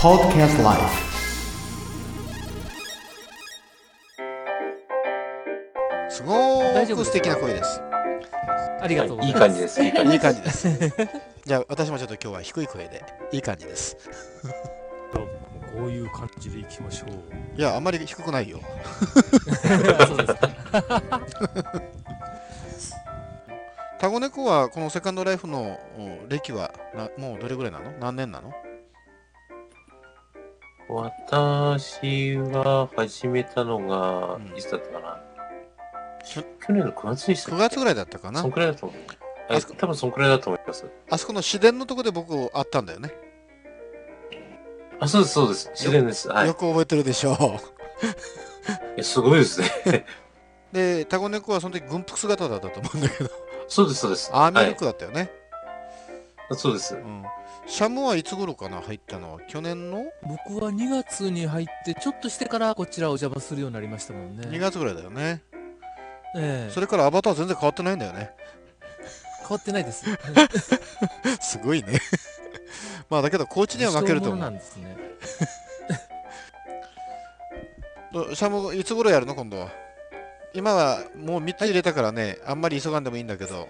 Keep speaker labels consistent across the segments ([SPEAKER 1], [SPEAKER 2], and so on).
[SPEAKER 1] Podcast Life
[SPEAKER 2] すごく素敵な声です。
[SPEAKER 3] ありがとうございます。
[SPEAKER 4] いい感じです。いい感じです。
[SPEAKER 2] 感じです。じゃあ私もちょっと今日は低い声でいい感じです。
[SPEAKER 5] こういう感じでいきましょう。
[SPEAKER 2] いや、あんまり低くないよ。
[SPEAKER 3] そうですか。
[SPEAKER 2] タゴネコはこのセカンドライフのお歴はなもうどれぐらいなの？何年なの？
[SPEAKER 4] 私が始めたのが
[SPEAKER 2] うん、
[SPEAKER 4] いつだったかな？
[SPEAKER 2] 去
[SPEAKER 4] 去年の9月でしたっ
[SPEAKER 2] ?9
[SPEAKER 4] け
[SPEAKER 2] 月ぐらいだったかな？
[SPEAKER 4] そんくらいだと思う。
[SPEAKER 2] あそこ
[SPEAKER 4] え多分そんくらいだと思います。
[SPEAKER 2] あそこの市電のとこで僕会ったんだよね。
[SPEAKER 4] あ、そうです、そうです。自然です。はい。い
[SPEAKER 2] よく覚えてるでしょ
[SPEAKER 4] やすごいですね。
[SPEAKER 2] う。で、タゴネコはその時軍服姿だったと思うんだけど、
[SPEAKER 4] そうです、そうです。
[SPEAKER 2] アーミールクだったよね。
[SPEAKER 4] そうです
[SPEAKER 2] う。ん。シャムはいつ頃かな入ったのは？去年の？
[SPEAKER 3] 僕は2月に入って、ちょっとしてからこちらお邪魔するようになりましたもんね。
[SPEAKER 2] 2月ぐらいだよね。
[SPEAKER 3] ええ
[SPEAKER 2] それからアバター全然変わってないんだよね。
[SPEAKER 3] 変わってないです。
[SPEAKER 2] すごいね。まあだけど、コーチには負けると思う。
[SPEAKER 3] んですね。
[SPEAKER 2] どシャム、いつ頃やるの今度は？今はもう3つ入れたからね、あんまり急がんでもいいんだけど。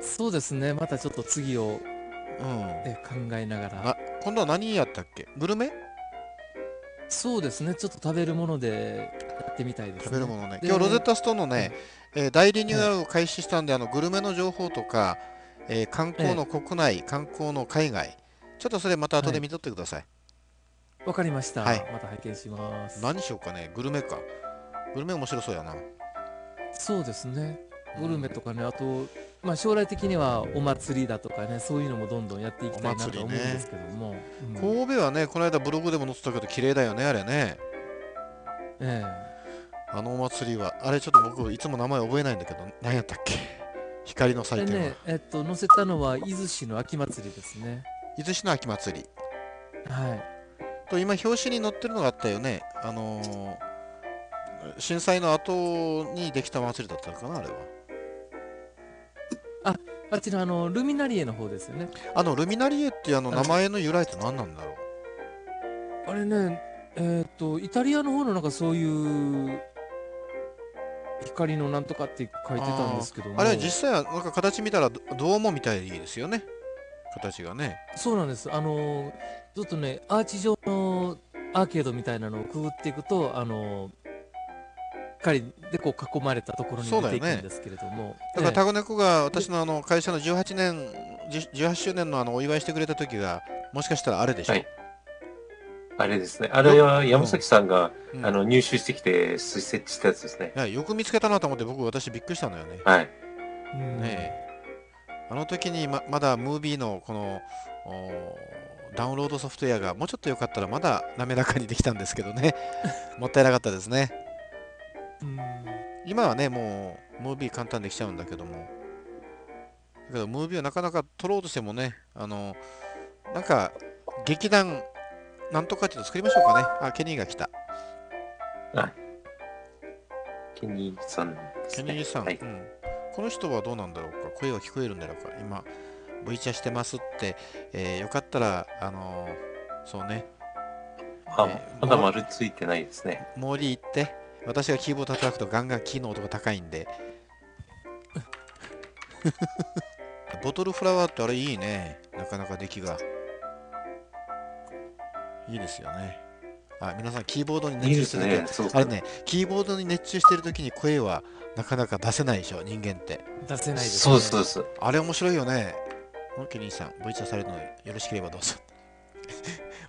[SPEAKER 3] そうですね。またちょっと次を
[SPEAKER 2] うん。
[SPEAKER 3] え考えながら
[SPEAKER 2] あ。今度は何やったっけ？グルメ？
[SPEAKER 3] そうですね。ちょっと食べるものでやってみたいですね。
[SPEAKER 2] 食べるものね。
[SPEAKER 3] で
[SPEAKER 2] 今日ロゼッタストーンのね、えー大リニューアルを開始したんで、あのグルメの情報とか、えー観光の国内、観光の海外、ちょっとそれまた後で見とってください。
[SPEAKER 3] わかりました。
[SPEAKER 2] はい
[SPEAKER 3] また拝見します。
[SPEAKER 2] 何しようかね、グルメか。グルメ面白そうやな。
[SPEAKER 3] そうですね。グルメとかね、あと、まあ、将来的にはお祭りだとかね、そういうのもどんどんやっていきたいなと思うんですけども。うん
[SPEAKER 2] 神戸はね、この間ブログでも載ってたけど、綺麗だよね、あれね。
[SPEAKER 3] え
[SPEAKER 2] あのお祭りは、あれちょっと僕、いつも名前覚えないんだけど、何やったっけ？光の
[SPEAKER 3] え
[SPEAKER 2] 祭典は。
[SPEAKER 3] でね、えっと、載せたのは伊豆市の秋祭りですね。
[SPEAKER 2] 伊豆市の秋祭り。
[SPEAKER 3] はい。
[SPEAKER 2] と今、表紙に載ってるのがあったよね。あのー震災の後にできた祭りだったのかな、あれは。
[SPEAKER 3] あっちのあの、ルミナリエの方ですよね。
[SPEAKER 2] あの、ルミナリエっていうあの
[SPEAKER 3] あ
[SPEAKER 2] 名前の由来って何なんだろう？
[SPEAKER 3] あれね、えっと、イタリアの方のなんかそういう、光のなんとかって書いてたんですけども。
[SPEAKER 2] あれは実際はなんか形見たらどドームみたいですよね。形がね。
[SPEAKER 3] そうなんです。あの、ちょっとね、アーチ状のアーケードみたいなのをくぐっていくと、あの、光でこう囲まれたところに出ていくんですけれども。
[SPEAKER 2] だから
[SPEAKER 3] え
[SPEAKER 2] タゴネコが私のあの会社の18年、じ18周年のあのお祝いしてくれた時が、もしかしたらあれでしょ？
[SPEAKER 4] はいあれですね。あれは山崎さんが、
[SPEAKER 2] うん
[SPEAKER 4] あの入手してきて設置したやつですね。
[SPEAKER 2] いやよく見つけたなと思って僕私びっくりしたのよね。
[SPEAKER 4] はい。
[SPEAKER 2] ねえあの時にままだムービーのこのおダウンロードソフトウェアがもうちょっと良かったらまだ滑らかにできたんですけどね。もったいなかったですね。
[SPEAKER 3] うん
[SPEAKER 2] 今はね、もうムービー簡単できちゃうんだけども。だけどムービーはなかなか撮ろうとしてもね、あの、なんか劇団なんとかっていうの作りましょうかね。あ、ケニーが来た。
[SPEAKER 4] ケニーさんね。
[SPEAKER 2] ケニーさん、
[SPEAKER 4] はい。
[SPEAKER 2] うん。この人はどうなんだろうか。声は聞こえるんだろうか。今、V チャしてますって、えーよかったら、あのーそうね、
[SPEAKER 4] あ
[SPEAKER 2] えー
[SPEAKER 4] まだ丸ついてないですね。
[SPEAKER 2] モーリー行って、私がキーボード叩くとガンガンキーの音が高いんで。ボトルフラワーってあれいいね。なかなか出来が。いいですよね。あ、皆さんキーボードに熱中してる
[SPEAKER 4] ね。そう
[SPEAKER 2] あれね、キーボードに熱中してる時に声はなかなか出せないでしょ、人間って。
[SPEAKER 3] 出せないです、
[SPEAKER 4] そうです、そうです。
[SPEAKER 2] あれ面白いよね。モンケニーさん、ボイチャされるのでよろしければどうぞ。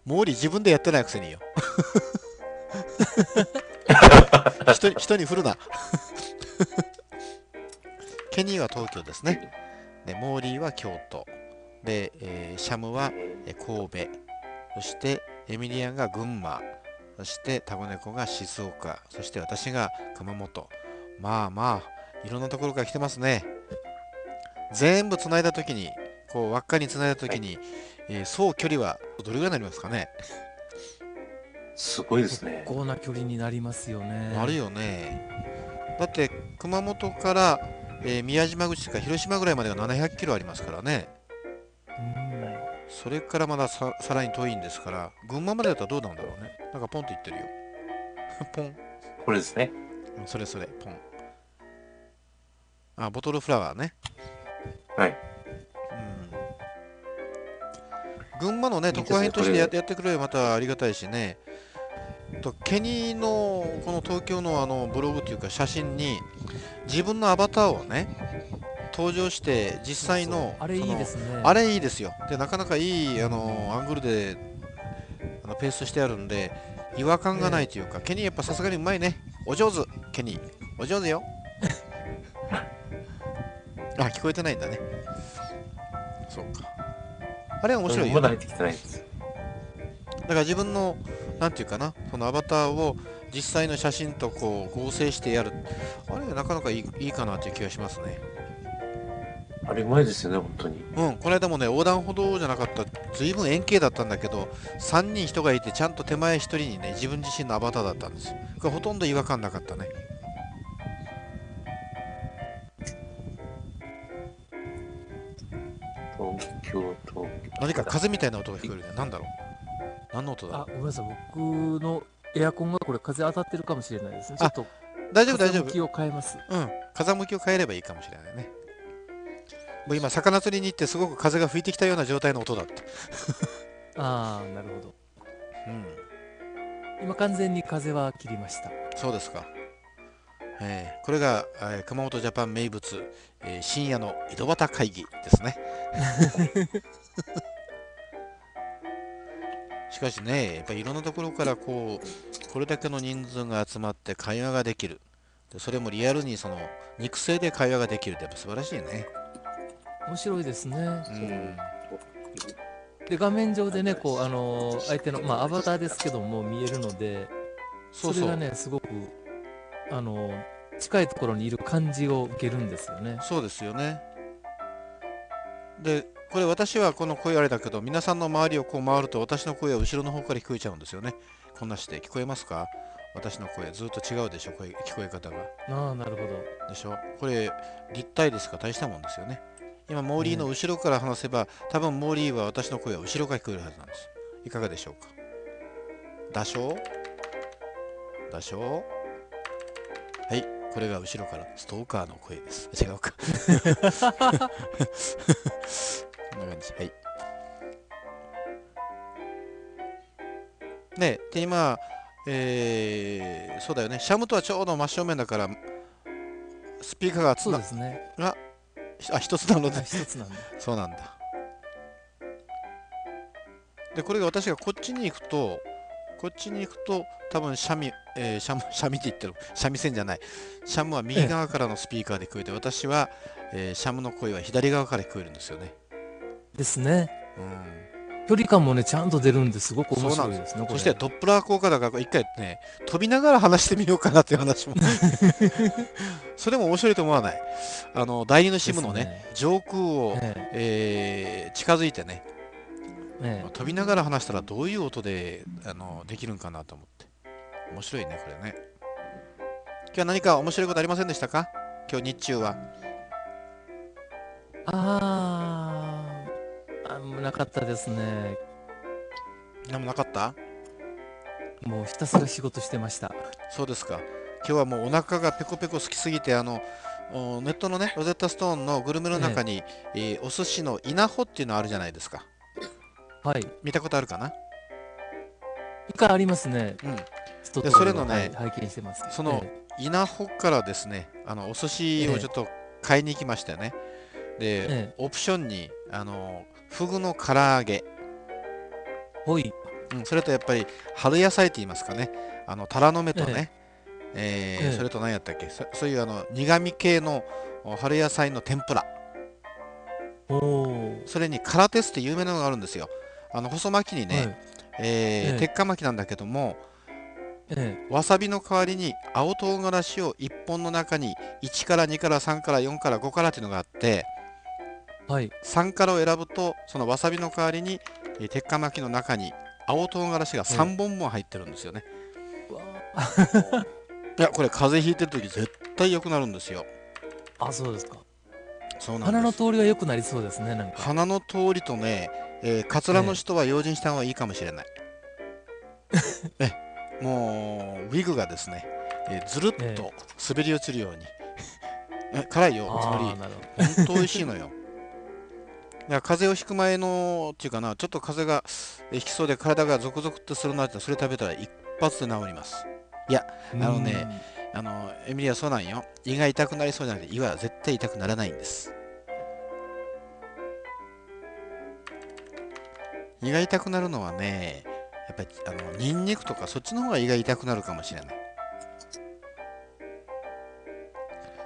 [SPEAKER 2] モーリー自分でやってないくせによ。人に人に振るな。ケニーは東京ですね。で、モーリーは京都。で、えーシャムは神戸。そしてエミリアンが群馬。そしてタゴネコが静岡。そして私が熊本。まあまあ、いろんなところから来てますね。全部つないだときに、こう輪っかにつないだときに、えー総距離はどれぐらいになりますかね、
[SPEAKER 4] すごいですね
[SPEAKER 3] 結。構な距離になりますよね。
[SPEAKER 2] なるよね。だって熊本から、えー宮島口とか広島ぐらいまでが700キロありますからね。
[SPEAKER 3] うん
[SPEAKER 2] それからまだささらに遠いんですから群馬までだったらどうなんだろうねなんかポンと言ってるよ ポン
[SPEAKER 4] これですね。
[SPEAKER 2] うんそれそれポンあボトルフラワーね
[SPEAKER 4] はい。
[SPEAKER 2] うん群馬のね特派員としてやってくれればまたありがたいしねとケニーのこの東京のあのブログというか写真に自分のアバターをね登場して実際の
[SPEAKER 3] あれいいですね。
[SPEAKER 2] あれいいですよ。で、なかなかいいあのアングルであのペーストしてあるんで、違和感がないというか、ケニーやっぱさすがにうまいね。お上手、ケニー。お上手よ。あ、聞こえてないんだね。そうか。あれは面白いよ。だ
[SPEAKER 4] まだ入ってきてないです。
[SPEAKER 2] から自分の、なんていうかな、そのアバターを実際の写真とこう合成してやる。あれなかなかいいいいかなという気がしますね。
[SPEAKER 4] あれうまいですよね、本当に。
[SPEAKER 2] うん、この間もね、横断歩道じゃなかった、ずいぶん円形だったんだけど、3人人がいて、ちゃんと手前1人にね、自分自身のアバターだったんですよ。これほとんど違和感なかったね。
[SPEAKER 4] 東京と。
[SPEAKER 2] 何か風みたいな音が聞こえるね。なんだろう何の音だろ
[SPEAKER 3] あ、ごめんなさい。僕のエアコンがこれ風当たってるかもしれないですね。ちょっと
[SPEAKER 2] う大丈夫、大丈夫。
[SPEAKER 3] 風向きを変えます。
[SPEAKER 2] うん、風向きを変えればいいかもしれないね。もう今、魚釣りに行って、すごく風が吹いてきたような状態の音だった。
[SPEAKER 3] ああ、なるほど。
[SPEAKER 2] うん、
[SPEAKER 3] 今完全に風は切りました。
[SPEAKER 2] そうですか。えーこれが、えー熊本ジャパン名物、えー深夜の井戸端会議ですね。しかしね、やっぱりいろんなところからこう、これだけの人数が集まって会話ができる。でそれもリアルにその肉声で会話ができるってやっぱ素晴らしいね。
[SPEAKER 3] 面白いですね。
[SPEAKER 2] うん。
[SPEAKER 3] で、画面上でね、こう、あのー相手の、まあ、アバターですけども、見えるので、
[SPEAKER 2] そ
[SPEAKER 3] れがね、すごく、あのー近いところにいる感じを受けるんですよね。
[SPEAKER 2] そうですよね。で、これ私はこの声あれだけど、皆さんの周りをこう回ると私の声は後ろの方から聞こえちゃうんですよね。こんなして聞こえますか？私の声ずっと違うでしょ？声聞こえ方が。
[SPEAKER 3] ああ、なるほど。
[SPEAKER 2] でしょ？これ立体ですか？ら大したもんですよね。今、モーリーの後ろから話せば、多分モーリーは私の声は後ろから聞こえるはずなんです。いかがでしょうか？打賞打賞はい、これが後ろからストーカーの声です。違うか。ねで、今、えー、そうだよね。シャムとはちょうど真正面だから、スピーカーがつな
[SPEAKER 3] そうですね。
[SPEAKER 2] あ、一つなので
[SPEAKER 3] はい、一つなんで。
[SPEAKER 2] そうなんだ。で、これが私がこっちに行くと、こっちに行くと、多分シャミ、えーシャム、シャミって言ってる、シャミ線じゃない。シャムは右側からのスピーカーで聞こえて、私は、えーシャムの声は左側から聞こえるんですよね。
[SPEAKER 3] ですね。
[SPEAKER 2] うん。
[SPEAKER 3] 距離感もね、ちゃんと出るんですごく面白いですね。
[SPEAKER 2] そしてドップラー効果だから、一回ね、飛びながら話してみようかなっていう話も。それも面白いと思わない。あの、第二のシムのね、
[SPEAKER 3] ね。
[SPEAKER 2] 上空を、
[SPEAKER 3] え
[SPEAKER 2] え。ー近づいてね、
[SPEAKER 3] ええ。え
[SPEAKER 2] 飛びながら話したらどういう音であのできるんかなと思って。面白いねこれね。今日は何か面白いことありませんでしたか？今日日中は。
[SPEAKER 3] あ、もうなかったですね。
[SPEAKER 2] 何もなかった？
[SPEAKER 3] もうひたすら仕事してました。
[SPEAKER 2] そうですか今日はもうお腹がペコペコ好きすぎてあのおネットのねロゼッタストーンのグルメの中に、えーお寿司の稲穂っていうのあるじゃないですか
[SPEAKER 3] はい。
[SPEAKER 2] 見たことあるかな？
[SPEAKER 3] 一回ありますね。
[SPEAKER 2] うんでそれのね
[SPEAKER 3] はい拝見してます。
[SPEAKER 2] その
[SPEAKER 3] え
[SPEAKER 2] 稲穂からですねあのお寿司をちょっと買いに行きましたよね、で、
[SPEAKER 3] え
[SPEAKER 2] オプションにあのフグの唐揚げ。
[SPEAKER 3] えほい。
[SPEAKER 2] うん、それとやっぱり春野菜って言いますかね、あのタラの芽とね、えー
[SPEAKER 3] ええ。
[SPEAKER 2] それと何やったっけ、そそういうあの苦味系のお春野菜の天ぷら。それにカラテスって有名なのがあるんですよ。あの細巻きにね、
[SPEAKER 3] はい。
[SPEAKER 2] えー
[SPEAKER 3] ええ。
[SPEAKER 2] 鉄火巻きなんだけども、
[SPEAKER 3] え
[SPEAKER 2] わさびの代わりに青唐辛子を1本の中に1から2から3から4から5からっていうのがあって、
[SPEAKER 3] えはい。
[SPEAKER 2] 3からを選ぶと、そのわさびの代わりに、えー鉄火巻きの中に青唐辛子が3本も入ってるんですよね。
[SPEAKER 3] うわー
[SPEAKER 2] いや、これ風邪ひいてるとき絶対良くなるんですよ。
[SPEAKER 3] あ、そうですか。
[SPEAKER 2] そうなんです。
[SPEAKER 3] 鼻の通りは良くなりそうですね、なんか。
[SPEAKER 2] 鼻の通りとね、えーカツラの人は用心した方がいいかもしれない。え もうウィグがですね、えーずるっ
[SPEAKER 3] え
[SPEAKER 2] と滑り落ちるように。え辛いよ、つまり本当美味しいのよ。だから風邪をひく前のっていうかな、ちょっと風邪がえひきそうで体がゾクゾクってするなってそれ食べたら一発で治ります。
[SPEAKER 3] ど。
[SPEAKER 2] あのねあの、エミリアそうなんよ。胃が痛くなりそうじゃなくて胃は絶対痛くならないんです。胃が痛くなるのはね、やっぱりあのニンニクとかそっちの方が胃が痛くなるかもしれない。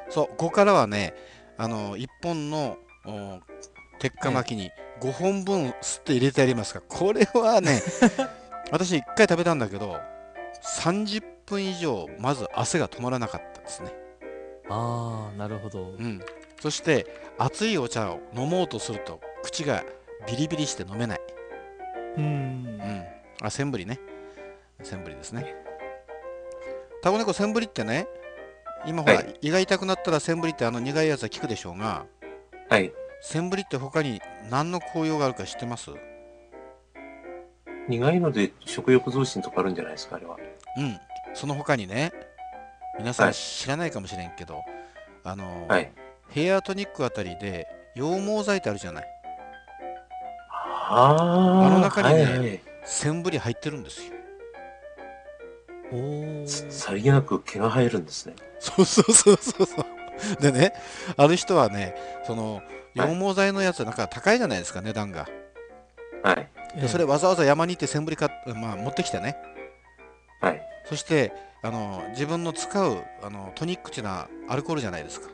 [SPEAKER 2] そう、ここからはね、あの1本のお鉄火巻きに5本分吸って入れてやりますが、これはね、私1回食べたんだけど、30分以上まず汗が止まらなかったですね。
[SPEAKER 3] ああ、なるほど。
[SPEAKER 2] うん。そして熱いお茶を飲もうとすると口がビリビリして飲めない。
[SPEAKER 3] うん
[SPEAKER 2] う。ん。あ、センブリね。センブリですね。タコネコセンブリってね、今ほら、
[SPEAKER 4] はい
[SPEAKER 2] 胃が痛くなったらセンブリってあの苦いやつは効くでしょうが、
[SPEAKER 4] はい。
[SPEAKER 2] センブリって他に何の効用があるか知ってます？
[SPEAKER 4] 苦いので食欲増進とかあるんじゃないですか、あれは。
[SPEAKER 2] うん。その他にね、皆さん
[SPEAKER 4] はい
[SPEAKER 2] 知らないかもしれんけど、あの、
[SPEAKER 4] はい。
[SPEAKER 2] ヘアトニックあたりで羊毛剤ってあるじゃない。
[SPEAKER 4] ああ。
[SPEAKER 2] あの中にね
[SPEAKER 4] はいはい
[SPEAKER 2] センブリ入ってるんですよ。
[SPEAKER 3] おー
[SPEAKER 4] さりげなく毛が生えるんですね。
[SPEAKER 2] そうそうそうそうそう。でね、ある人はね、その羊毛剤のやつなんか高いじゃないですか、値段が。
[SPEAKER 4] はい。
[SPEAKER 2] でそれわざわざ山に行ってセンブリか、まあ、持ってきてね。
[SPEAKER 4] はい。
[SPEAKER 2] そしてあの自分の使うあのトニックっていうのはアルコールじゃないですか。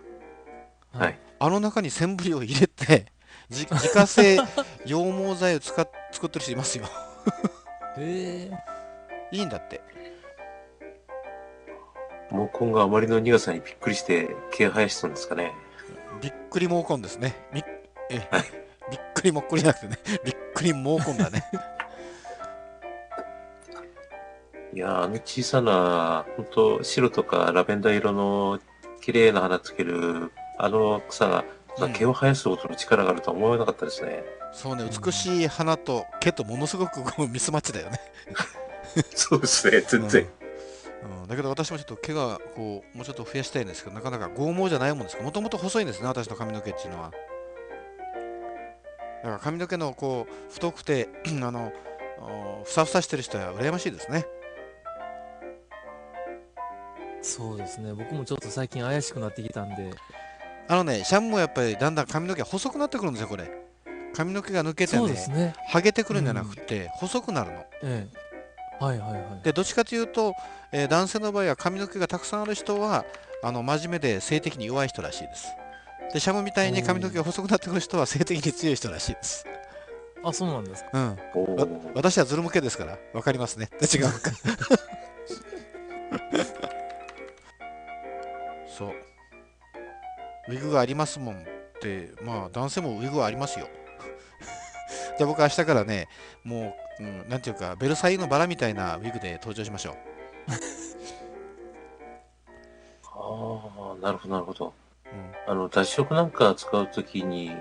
[SPEAKER 4] はい。
[SPEAKER 2] あの中にセンブリを入れて、じ自家製 羊毛剤を使っ作ってる人いますよ。
[SPEAKER 3] へえ。
[SPEAKER 2] いいんだって。
[SPEAKER 4] 毛根があまりの苦さにびっくりして毛生やしたんですかね。
[SPEAKER 2] びっくり毛根ですね。びっえ
[SPEAKER 4] はい
[SPEAKER 2] びっくりもっこりじゃなくてね、びっくり毛根だね。
[SPEAKER 4] いやーあの小さな、本当白とかラベンダー色の綺麗な花つける、あの草が、
[SPEAKER 2] うん
[SPEAKER 4] 毛を生やすことの力があるとは思わなかったですね。
[SPEAKER 2] そうね、美しい花と毛とものすごくミスマッチだよね。
[SPEAKER 4] そうですね、全然。
[SPEAKER 2] うん、だけど私もちょっと毛がこうもうちょっと増やしたいんですけど、なかなか剛毛じゃないもんですから、もともと細いんですね、私の髪の毛っていうのは。だから髪の毛のこう太くて あのおふさふさしてる人は羨ましいですね。
[SPEAKER 3] そうですね。僕もちょっと最近怪しくなってきたんで。
[SPEAKER 2] あのね、シャンもやっぱりだんだん髪の毛が細くなってくるんですよ、これ。髪の毛が抜けてね、
[SPEAKER 3] すね。
[SPEAKER 2] ハゲてくるんじゃなくて、細くなるの。
[SPEAKER 3] ええ。はいはいはい。
[SPEAKER 2] で、どっちかというと、えー男性の場合は髪の毛がたくさんある人は、あの真面目で性的に弱い人らしいです。で、シャムみたいに髪の毛が細くなってくる人は性的に強い人らしいです。
[SPEAKER 3] あ、そうなんですか。
[SPEAKER 2] うん。私はズル向けですから、わかりますね。違うか。そう。ウィグがありますもんって、まあ男性もウィグはありますよ。じゃあ僕は明日からね、もう、うん、なんていうか、ベルサイユのバラみたいなウィグで登場しましょう。
[SPEAKER 4] ああ、なるほど、なるほど。
[SPEAKER 2] うん
[SPEAKER 4] あの、脱色なんか使うときに、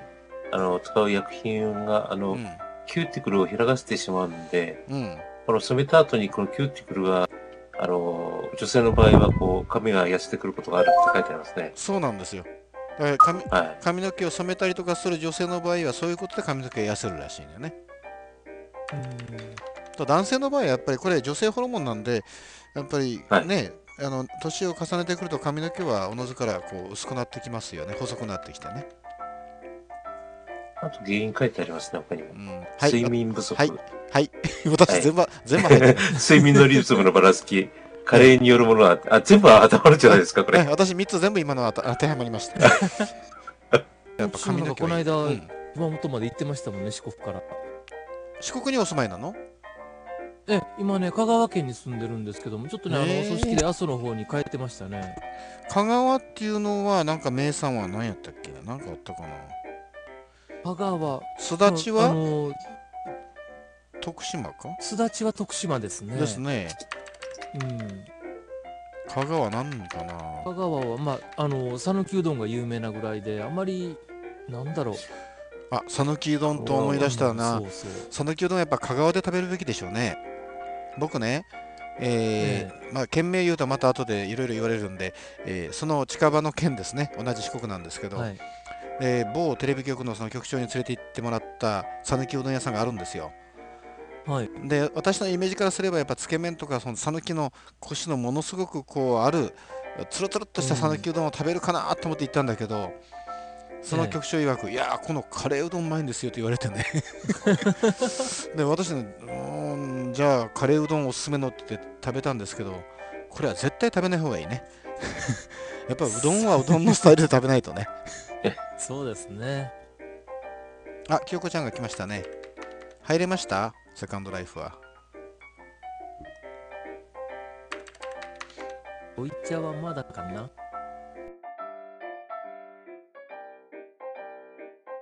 [SPEAKER 4] あの、使う薬品が、あの、
[SPEAKER 2] うん。
[SPEAKER 4] キューティクルを開かせてしまうんで、
[SPEAKER 2] うん。
[SPEAKER 4] この染めた後にこのキューティクルが、あの、女性の場合は、こう、髪が痩せてくることがあるって書いてありますね。
[SPEAKER 2] そうなんですよ。だから髪
[SPEAKER 4] はい。
[SPEAKER 2] 髪の毛を染めたりとかする女性の場合は、そういうことで髪の毛が痩せるらしいんだよね。と男性の場合はやっぱりこれ女性ホルモンなんでやっぱり
[SPEAKER 4] はい。
[SPEAKER 2] ね、あの年を重ねてくると髪の毛はおのずからこう薄くなってきますよね。細くなってきてね、
[SPEAKER 4] あと原因書いてありますね、他にも。
[SPEAKER 2] う。ん、はい。
[SPEAKER 4] 睡眠不足。
[SPEAKER 2] はい。はい。私
[SPEAKER 4] はい。
[SPEAKER 2] 全部、全部入ってる、
[SPEAKER 4] 睡眠のリズムのばらつき、加齢によるものは、あ、全部当てはまるじゃないですか、これ。
[SPEAKER 2] はい私3つ全部今のは当当てはまりました。やっぱ髪の毛はいい。
[SPEAKER 3] この間
[SPEAKER 2] うん。
[SPEAKER 3] 熊本まで行ってましたもんね、四国から。
[SPEAKER 2] 四国にお住まいなの？
[SPEAKER 3] え、今ね、香川県に住んでるんですけども、ちょっとね、あの、
[SPEAKER 2] へー
[SPEAKER 3] お葬式で阿蘇の方に帰ってましたね。
[SPEAKER 2] 香川っていうのはなんか名産は何やったっけ？なんかあったかな？
[SPEAKER 3] 香川。
[SPEAKER 2] すだち
[SPEAKER 3] あ
[SPEAKER 2] は
[SPEAKER 3] の、
[SPEAKER 2] 徳島か？
[SPEAKER 3] すだちは徳島ですね。
[SPEAKER 2] ですね
[SPEAKER 3] うん。
[SPEAKER 2] 香川なんかな？
[SPEAKER 3] 香川は、まあ、あの、讃岐うどんが有名なぐらいで、あまり、なんだろう。
[SPEAKER 2] あ讃岐うどんと思い出したな。
[SPEAKER 3] そうそう。
[SPEAKER 2] 讃岐うどんはやっぱ香川で食べるべきでしょうね。僕ねえーまあ県名言うとまた後でいろいろ言われるんで、えーその近場の県ですね。同じ四国なんですけど、
[SPEAKER 3] はい。
[SPEAKER 2] で某テレビ局のその局長に連れて行ってもらった讃岐うどん屋さんがあるんですよ。
[SPEAKER 3] はい。
[SPEAKER 2] で私のイメージからすればやっぱつけ麺とかその讃岐のコシのものすごくこうあるつるつるっとした讃岐うどんを食べるかなと思って行ったんだけど、その局長曰く、いやーこのカレーうどんうまいんですよって言われてね。で私ねうーんじゃあカレーうどんおすすめのって言って食べたんですけどこれは絶対食べない方がいいね。やっぱうどんはうどんのスタイルで食べないとね。
[SPEAKER 3] そうですね。
[SPEAKER 2] あ清子ちゃんが来ましたね。入れました？セカンドライフは。
[SPEAKER 3] おい茶はまだかな？